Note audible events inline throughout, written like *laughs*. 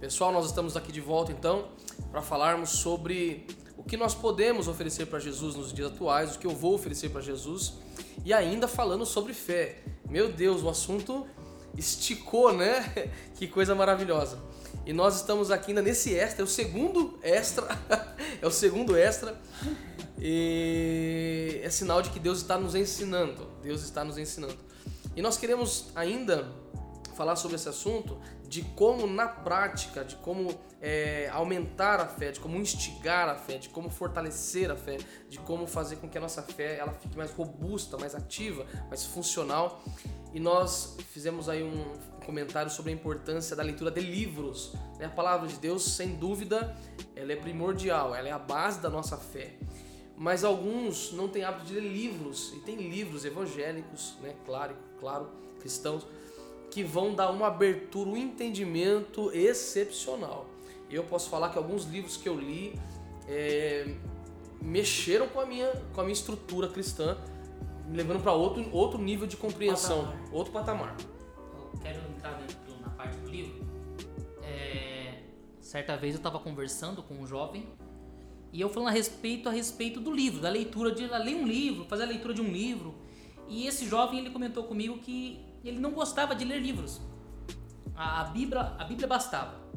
Pessoal, nós estamos aqui de volta então para falarmos sobre o que nós podemos oferecer para Jesus nos dias atuais, o que eu vou oferecer para Jesus e ainda falando sobre fé. Meu Deus, o assunto esticou, né? *laughs* que coisa maravilhosa. E nós estamos aqui ainda nesse extra, é o segundo extra, *laughs* é o segundo extra. E é sinal de que Deus está nos ensinando. Deus está nos ensinando. E nós queremos ainda falar sobre esse assunto de como na prática, de como é, aumentar a fé, de como instigar a fé, de como fortalecer a fé, de como fazer com que a nossa fé ela fique mais robusta, mais ativa, mais funcional. E nós fizemos aí um comentário sobre a importância da leitura de livros. Né? A palavra de Deus, sem dúvida, ela é primordial, ela é a base da nossa fé. Mas alguns não têm hábito de ler livros, e tem livros evangélicos, né? claro, claro, cristãos, que vão dar uma abertura, um entendimento excepcional. Eu posso falar que alguns livros que eu li é, mexeram com a, minha, com a minha estrutura cristã, me levando para outro, outro nível de compreensão, patamar. outro patamar. Eu quero entrar dentro, na parte do livro. É, certa vez eu estava conversando com um jovem e eu falando a respeito a respeito do livro, da leitura de ler um livro, fazer a leitura de um livro. E esse jovem ele comentou comigo que ele não gostava de ler livros. A, a Bíblia, a Bíblia bastava.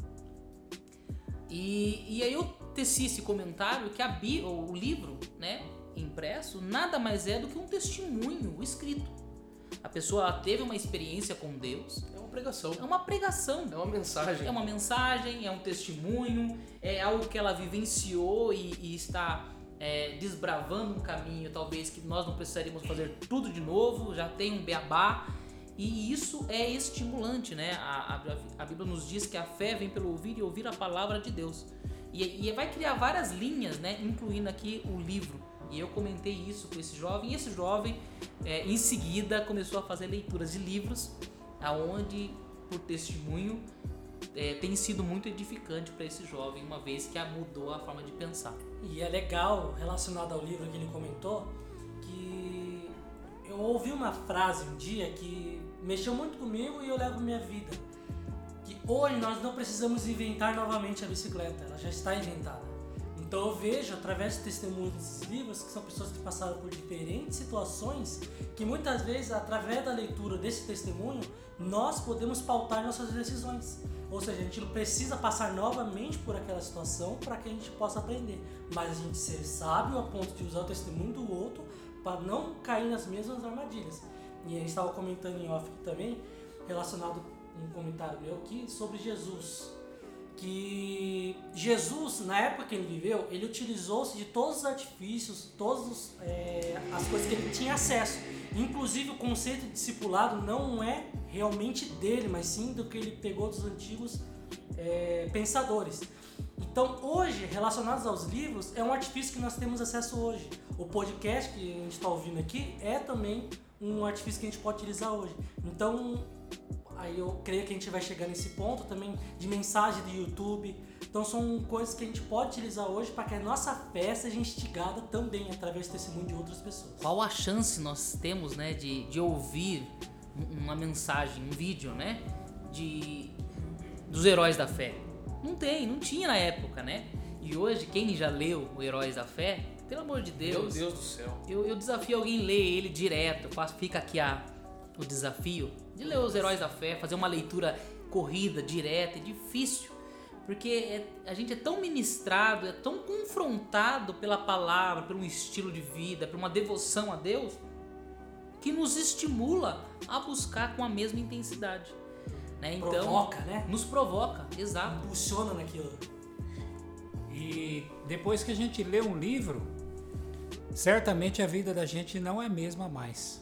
E, e aí eu teci esse comentário que a Bíblia, o livro, né, impresso, nada mais é do que um testemunho escrito. A pessoa teve uma experiência com Deus. É uma pregação. É uma pregação. É uma mensagem. É uma mensagem, é um testemunho, é algo que ela vivenciou e, e está é, desbravando um caminho, talvez que nós não precisaríamos fazer tudo de novo, já tem um beabá e isso é estimulante, né? A, a, a, Bíblia nos diz que a fé vem pelo ouvir e ouvir a palavra de Deus. E, e vai criar várias linhas, né? Incluindo aqui o livro. E eu comentei isso com esse jovem. E esse jovem, é, em seguida, começou a fazer leituras de livros, aonde, por testemunho, é, tem sido muito edificante para esse jovem, uma vez que mudou a forma de pensar. E é legal, relacionado ao livro que ele comentou, que eu ouvi uma frase um dia que mexeu muito comigo e eu levo minha vida. Que hoje nós não precisamos inventar novamente a bicicleta, ela já está inventada. Então eu vejo através do testemunho desses livros que são pessoas que passaram por diferentes situações que muitas vezes através da leitura desse testemunho nós podemos pautar nossas decisões. Ou seja, a gente não precisa passar novamente por aquela situação para que a gente possa aprender, mas a gente ser sábio a ponto de usar o testemunho do outro para não cair nas mesmas armadilhas. E a gente estava comentando em off também, relacionado um comentário meu aqui, sobre Jesus. Que Jesus, na época que ele viveu, ele utilizou-se de todos os artifícios, todas é, as coisas que ele tinha acesso. Inclusive o conceito de discipulado não é realmente dele, mas sim do que ele pegou dos antigos é, pensadores. Então, hoje, relacionados aos livros, é um artifício que nós temos acesso hoje. O podcast que a gente está ouvindo aqui é também um artifício que a gente pode utilizar hoje. Então, aí eu creio que a gente vai chegar nesse ponto também de mensagem do YouTube. Então, são coisas que a gente pode utilizar hoje para que a nossa fé seja instigada também através do testemunho de outras pessoas. Qual a chance nós temos, né, de, de ouvir uma mensagem, um vídeo, né, de dos heróis da fé? Não tem, não tinha na época, né? E hoje, quem já leu o Heróis da Fé, pelo amor de Deus. Meu Deus do céu. Eu, eu desafio alguém ler ele direto. Faço, fica aqui a, o desafio de ler os Heróis da Fé, fazer uma leitura corrida, direta, é difícil. Porque é, a gente é tão ministrado, é tão confrontado pela palavra, pelo estilo de vida, por uma devoção a Deus, que nos estimula a buscar com a mesma intensidade. Né? Então, provoca, né? Nos provoca, exato. Impulsiona naquilo. E depois que a gente lê um livro, certamente a vida da gente não é a mesma mais.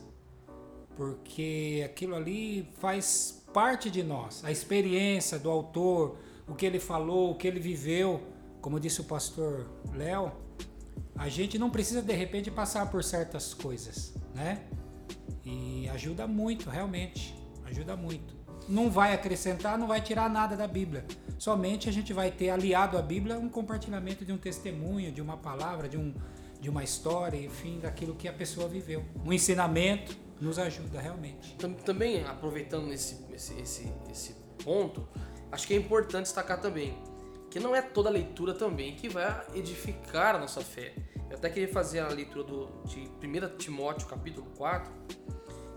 Porque aquilo ali faz parte de nós. A experiência do autor, o que ele falou, o que ele viveu, como disse o pastor Léo, a gente não precisa de repente passar por certas coisas, né? E ajuda muito, realmente, ajuda muito. Não vai acrescentar, não vai tirar nada da Bíblia. Somente a gente vai ter aliado à Bíblia um compartilhamento de um testemunho, de uma palavra, de um, de uma história, enfim, daquilo que a pessoa viveu. Um ensinamento nos ajuda realmente. Também aproveitando esse, esse, esse, esse ponto, acho que é importante destacar também que não é toda leitura também que vai edificar a nossa fé. Eu até queria fazer a leitura do, de 1 Timóteo capítulo 4,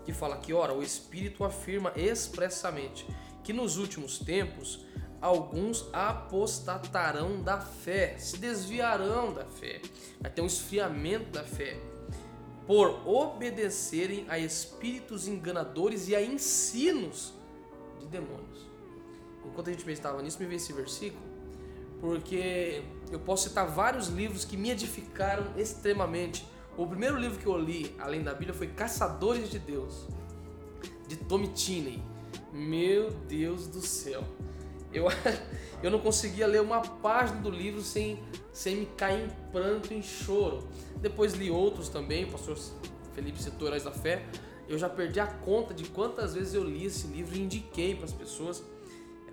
que fala que, ora, o Espírito afirma expressamente que nos últimos tempos alguns apostatarão da fé, se desviarão da fé, vai ter um esfriamento da fé, por obedecerem a espíritos enganadores e a ensinos de demônios. Enquanto a gente meditava nisso, me veio esse versículo, porque eu posso citar vários livros que me edificaram extremamente. O primeiro livro que eu li, além da Bíblia, foi Caçadores de Deus, de Tommy Tinney. Meu Deus do céu. Eu, *laughs* eu não conseguia ler uma página do livro sem, sem me cair em pranto, em choro. Depois li outros também, o pastor Felipe citou Heróis da Fé. Eu já perdi a conta de quantas vezes eu li esse livro e indiquei para as pessoas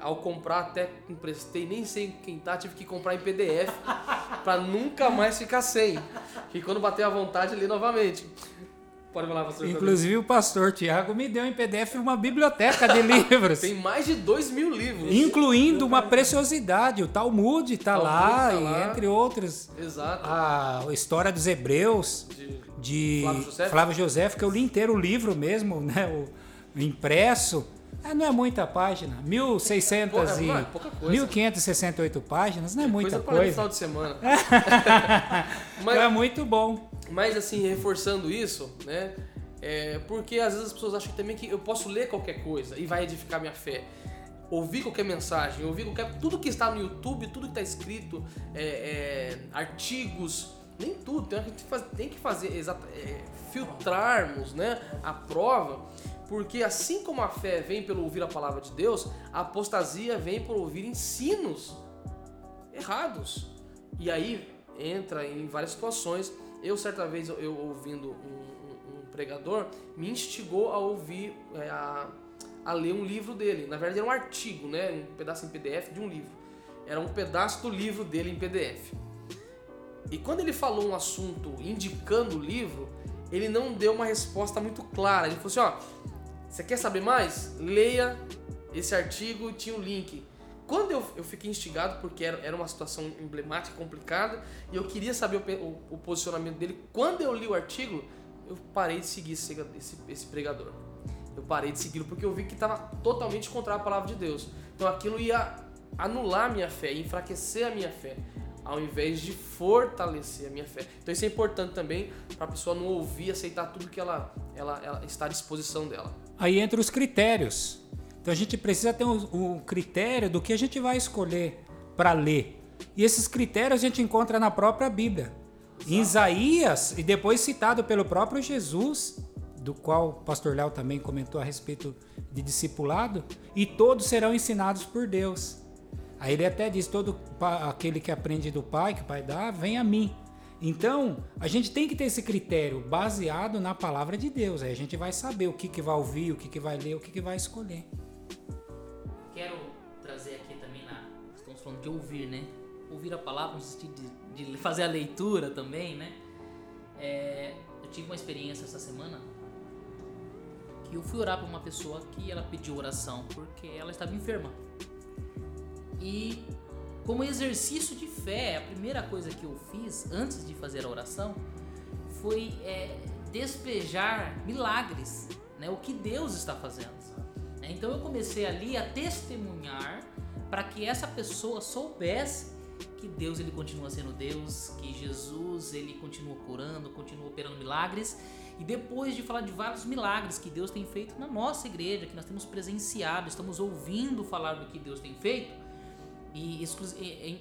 ao comprar até emprestei, nem sei quem tá, tive que comprar em PDF *laughs* para nunca mais ficar sem. E quando bater a vontade, ler novamente. Pode falar, pastor. Inclusive o pastor Tiago me deu em PDF uma biblioteca de *laughs* livros. Tem mais de dois mil livros. Incluindo uma preciosidade, o Talmud tá Talmud lá, tá lá. entre outros. Exato. A história dos Hebreus, De- de Flávio José? Flávio José, que eu li inteiro o livro mesmo, *laughs* né? O, o impresso. Ah, não é muita página. 1600 Pô, é, e... não, é pouca coisa. 1568 páginas, não é muita coisa para coisa. final de semana. *laughs* É mas, muito bom. Mas assim, reforçando isso, né? É, porque às vezes as pessoas acham também que eu posso ler qualquer coisa e vai edificar minha fé. Ouvir qualquer mensagem, ouvir qualquer. Tudo que está no YouTube, tudo que está escrito, é, é, artigos, nem tudo. Tem, a gente tem que fazer, exata, é, filtrarmos né, a prova, porque assim como a fé vem pelo ouvir a palavra de Deus, a apostasia vem por ouvir ensinos errados. E aí entra em várias situações. Eu, certa vez, eu, ouvindo um, um- pregador, me instigou a ouvir, é, a, a ler um livro dele. Na verdade, era um artigo, né? um pedaço em PDF de um livro. Era um pedaço do livro dele em PDF. E quando ele falou um assunto indicando o livro, ele não deu uma resposta muito clara. Ele falou assim: ó, você quer saber mais? Leia esse artigo tinha um link. Quando eu, eu fiquei instigado, porque era, era uma situação emblemática, complicada, e eu queria saber o, o- o posicionamento dele, quando eu li o artigo, eu parei de seguir esse, esse, esse pregador. Eu parei de segui-lo porque eu vi que estava totalmente contra a palavra de Deus. Então aquilo ia anular a minha fé, enfraquecer a minha fé, ao invés de fortalecer a minha fé. Então isso é importante também para a pessoa não ouvir aceitar tudo que ela, ela, ela está à disposição dela. Aí entra os critérios. Então a gente precisa ter o, o critério do que a gente vai escolher para ler. E esses critérios a gente encontra na própria Bíblia. Em Isaías, e depois citado pelo próprio Jesus, do qual o pastor Léo também comentou a respeito de discipulado, e todos serão ensinados por Deus. Aí ele até diz: todo aquele que aprende do Pai, que o Pai dá, vem a mim. Então, a gente tem que ter esse critério baseado na palavra de Deus. Aí a gente vai saber o que, que vai ouvir, o que, que vai ler, o que, que vai escolher. De ouvir, né? Ouvir a palavra no sentido de, de fazer a leitura também, né? É, eu tive uma experiência essa semana que eu fui orar para uma pessoa que ela pediu oração porque ela estava enferma. E como exercício de fé, a primeira coisa que eu fiz antes de fazer a oração foi é, despejar milagres, né? O que Deus está fazendo. Então eu comecei ali a testemunhar para que essa pessoa soubesse que Deus ele continua sendo Deus, que Jesus ele continua curando, continua operando milagres. E depois de falar de vários milagres que Deus tem feito na nossa igreja, que nós temos presenciado, estamos ouvindo falar do que Deus tem feito, e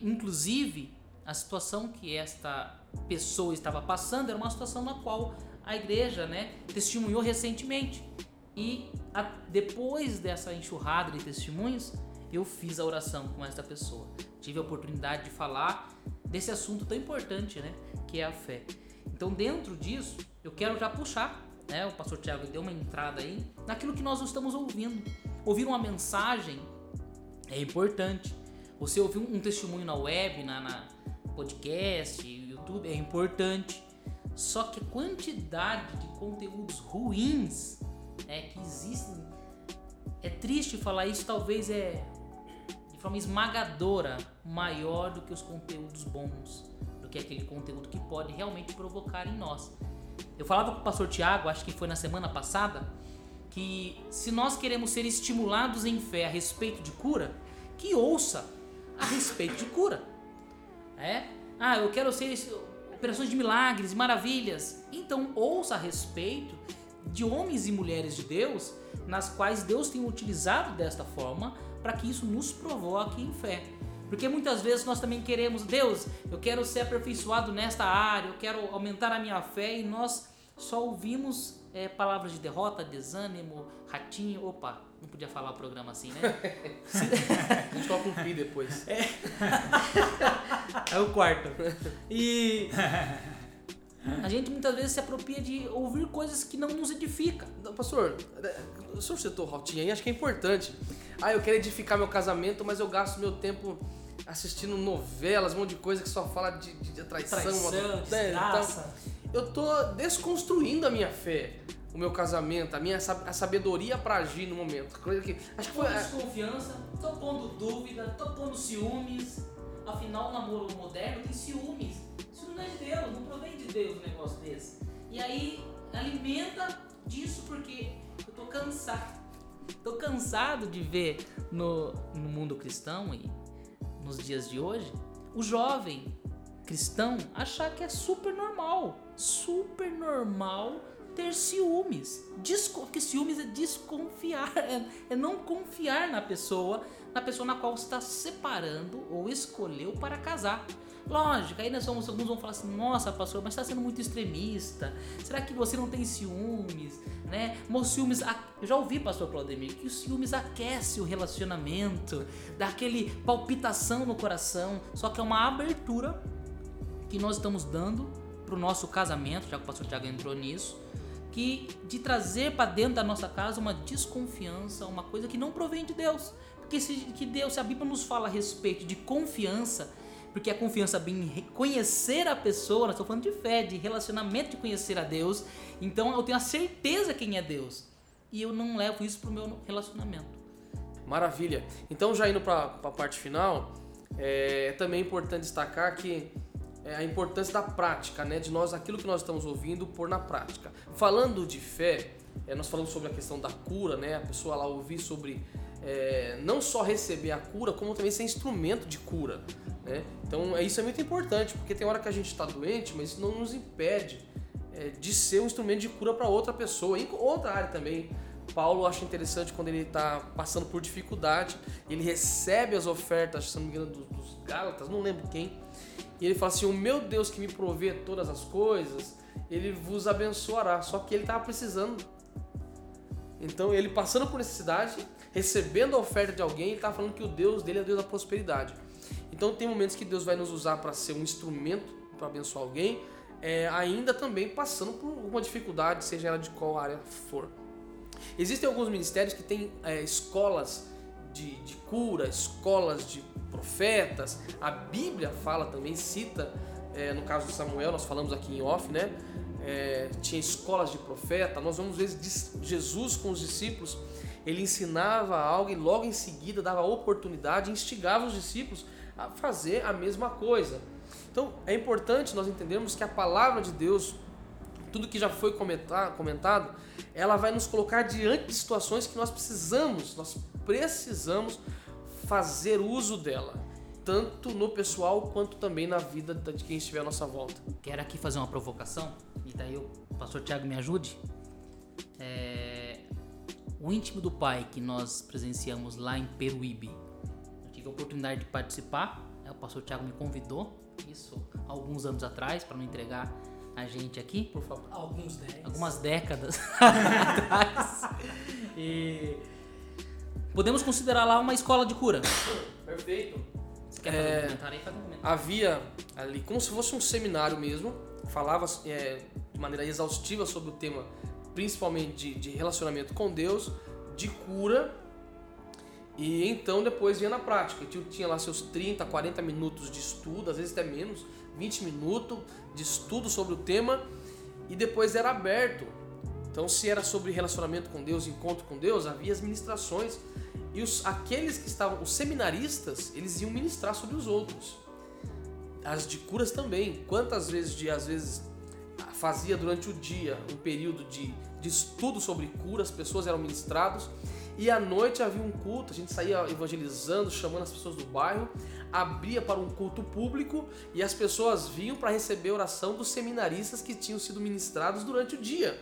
inclusive a situação que esta pessoa estava passando era uma situação na qual a igreja, né, testemunhou recentemente. E a- depois dessa enxurrada de testemunhos, eu fiz a oração com esta pessoa. Tive a oportunidade de falar desse assunto tão importante, né, que é a fé. Então, dentro disso, eu quero já puxar, né, o pastor Tiago deu uma entrada aí, naquilo que nós estamos ouvindo. Ouvir uma mensagem é importante. Você ouvir um testemunho na web, na, na podcast, YouTube, é importante. Só que a quantidade de conteúdos ruins é, que existem. É triste falar isso, talvez é de forma esmagadora maior do que os conteúdos bons, do que aquele conteúdo que pode realmente provocar em nós. Eu falava com o pastor Tiago, acho que foi na semana passada, que se nós queremos ser estimulados em fé a respeito de cura, que ouça a respeito de cura. É? Ah, eu quero ser operações de milagres, maravilhas. Então ouça a respeito de homens e mulheres de Deus nas quais Deus tem utilizado desta forma para que isso nos provoque em fé. Porque muitas vezes nós também queremos, Deus, eu quero ser aperfeiçoado nesta área, eu quero aumentar a minha fé e nós só ouvimos é, palavras de derrota, desânimo, ratinho. Opa, não podia falar o programa assim, né? *laughs* A gente coloca um pi depois. É. *laughs* é o quarto. E a gente muitas vezes se apropria de ouvir coisas que não nos edificam. Não, pastor, é, o senhor citou o Ratinho aí, acho que é importante. Ah, eu quero edificar meu casamento, mas eu gasto meu tempo assistindo novelas, um monte de coisa que só fala de, de, de traição. Traição, desgraça. então, eu tô desconstruindo a minha fé, o meu casamento, a minha a sabedoria pra agir no momento. Coisa que- Acho que Tô foi. pondo desconfiança, tô pondo dúvida, tô pondo ciúmes. Afinal, o namoro moderno tem ciúmes. Isso não é de Deus, não provém de Deus um negócio desse. E aí alimenta disso porque eu tô cansado. Tô cansado de ver no, no mundo cristão e nos dias de hoje o jovem cristão achar que é super normal, super normal ter ciúmes. Desco porque ciúmes é desconfiar, *laughs* é, é não confiar na pessoa, na pessoa na qual você está se separando ou escolheu para casar. Lógico, aí nós somos, alguns vão falar assim, nossa pastor, mas está sendo muito extremista. Será que você não tem ciúmes? Né? Os ciúmes, eu já ouvi, pastor Claudemir, que os ciúmes aquece o relacionamento, dá aquele palpitação no coração, só que é uma abertura que nós estamos dando para o nosso casamento, já que o pastor Tiago entrou nisso, que de trazer para dentro da nossa casa uma desconfiança, uma coisa que não provém de Deus. Porque se que Deus, se a Bíblia nos fala a respeito de confiança, porque a confiança vem em reconhecer a pessoa, nós estamos falando de fé, de relacionamento, de conhecer a Deus. Então eu tenho a certeza quem é Deus. E eu não levo isso para o meu relacionamento. Maravilha. Então, já indo para a parte final, é, é também importante destacar que é a importância da prática, né? De nós, aquilo que nós estamos ouvindo, pôr na prática. Falando de fé, é, nós falamos sobre a questão da cura, né? A pessoa lá ouvir sobre é, não só receber a cura, como também ser instrumento de cura, né? Então, é, isso é muito importante, porque tem hora que a gente está doente, mas isso não nos impede é, de ser um instrumento de cura para outra pessoa, em outra área também. Paulo acha interessante quando ele está passando por dificuldade, ele recebe as ofertas, se não me engano, dos, dos Gálatas, não lembro quem, e ele fala assim: O meu Deus que me provê todas as coisas, ele vos abençoará. Só que ele estava precisando. Então, ele passando por necessidade, recebendo a oferta de alguém, ele estava falando que o Deus dele é o Deus da prosperidade. Então, tem momentos que Deus vai nos usar para ser um instrumento para abençoar alguém, é, ainda também passando por alguma dificuldade, seja ela de qual área for. Existem alguns ministérios que têm é, escolas de, de cura, escolas de profetas. A Bíblia fala também, cita, é, no caso de Samuel, nós falamos aqui em off, né? É, tinha escolas de profeta. Nós vamos ver Jesus com os discípulos. Ele ensinava algo e logo em seguida dava oportunidade, instigava os discípulos a fazer a mesma coisa. Então é importante nós entendermos que a palavra de Deus, tudo que já foi comentado, ela vai nos colocar diante de situações que nós precisamos, nós precisamos fazer uso dela, tanto no pessoal quanto também na vida de quem estiver à nossa volta. Quero aqui fazer uma provocação, e daí o pastor Tiago me ajude. É, O íntimo do pai que nós presenciamos lá em Peruíbe. Eu tive a oportunidade de participar, né, o pastor Tiago me convidou, isso alguns anos atrás, para não entregar a gente aqui. Por favor. Alguns 10. algumas décadas *laughs* atrás. E podemos considerar lá uma escola de cura. Perfeito. Você quer fazer um comentário aí? Faz um comentário. havia ali como se fosse um seminário mesmo, falava é, de maneira exaustiva sobre o tema, principalmente de, de relacionamento com Deus, de cura, e então depois vinha na prática. Tinha, lá seus 30, 40 minutos de estudo, às vezes até menos, 20 minutos de estudo sobre o tema, e depois era aberto. Então, se era sobre relacionamento com Deus, encontro com Deus, havia as ministrações E os, aqueles que estavam, os seminaristas, eles iam ministrar sobre os outros. As de curas também. Quantas vezes, de, às vezes, fazia durante o dia um período de, de estudo sobre cura, as pessoas eram ministrados. E à noite havia um culto, a gente saía evangelizando, chamando as pessoas do bairro, abria para um culto público e as pessoas vinham para receber a oração dos seminaristas que tinham sido ministrados durante o dia.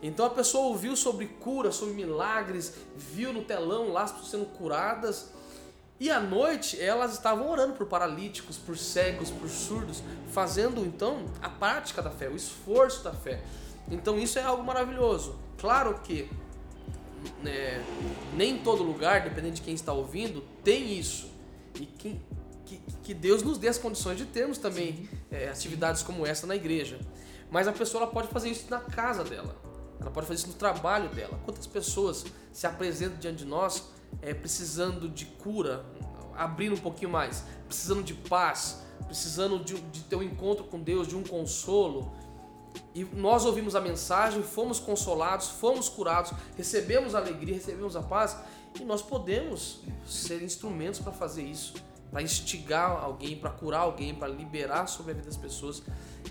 Então a pessoa ouviu sobre cura, sobre milagres, viu no telão lá as pessoas sendo curadas. E à noite elas estavam orando por paralíticos, por cegos, por surdos, fazendo então a prática da fé, o esforço da fé. Então isso é algo maravilhoso. Claro que né, nem todo lugar, dependendo de quem está ouvindo, tem isso. E que, que, que Deus nos dê as condições de termos também é, atividades como essa na igreja. Mas a pessoa pode fazer isso na casa dela. Ela pode fazer isso no trabalho dela. Quantas pessoas se apresentam diante de nós é, precisando de cura, abrindo um pouquinho mais, precisando de paz, precisando de, de ter um encontro com Deus, de um consolo. E nós ouvimos a mensagem, fomos consolados, fomos curados, recebemos a alegria, recebemos a paz e nós podemos ser instrumentos para fazer isso, para instigar alguém, para curar alguém, para liberar sobre a vida das pessoas.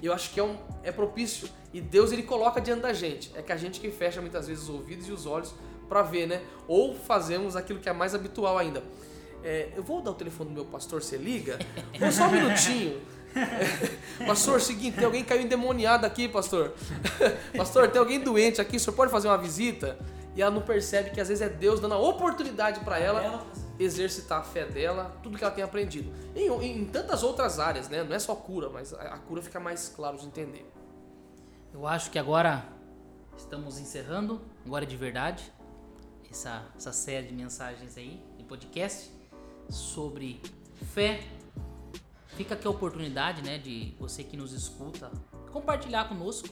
Eu acho que é, um, é propício e Deus ele coloca diante da gente. É que a gente que fecha muitas vezes os ouvidos e os olhos para ver, né? Ou fazemos aquilo que é mais habitual ainda. É, eu vou dar o telefone do meu pastor, você liga? Vou só um minutinho. *laughs* Pastor, seguinte, tem alguém caiu endemoniado aqui, pastor. *laughs* pastor, tem alguém doente aqui, o senhor pode fazer uma visita? E ela não percebe que às vezes é Deus dando a oportunidade para ela exercitar a fé dela, tudo que ela tem aprendido. Em, em, tantas outras áreas, né? Não é só cura, mas a, a cura fica mais claro de entender. Eu acho que agora estamos encerrando, agora de verdade, essa, essa série de mensagens aí, de podcast sobre fé. Fica aqui a oportunidade, né, de você que nos escuta, compartilhar conosco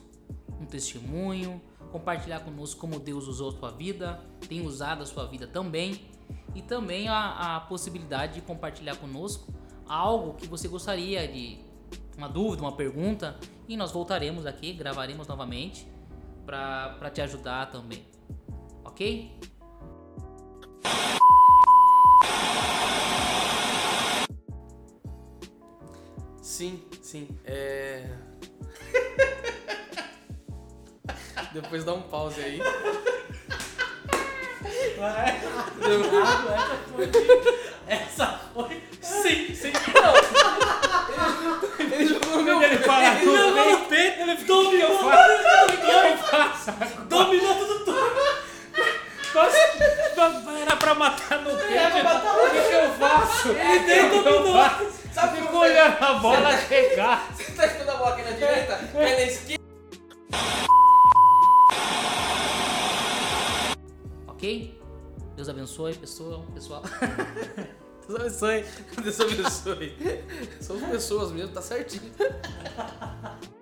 um testemunho, compartilhar conosco como Deus usou a sua vida, tem usado a sua vida também, e também a, a possibilidade de compartilhar conosco algo que você gostaria de uma dúvida, uma pergunta, e nós voltaremos aqui, gravaremos novamente para te ajudar também. Ok? Sim, sim. É. Depois dá um pause aí. Vai. essa foi. Essa foi. Sim, sim. Não. Ele jogou no meu Ele fala, Ele levou no peito, ele dominou, dominou tudo todo. Era pra matar no peito. Era pra matar O que, que eu faço? Ele tem dominou. Como olhando a bola chegar. *laughs* Você tá escutando a bola aqui na direita? É na esquerda. Ok? Deus abençoe, pessoal. pessoal. *laughs* Deus abençoe. Deus abençoe. Somos pessoas mesmo, tá certinho. *laughs*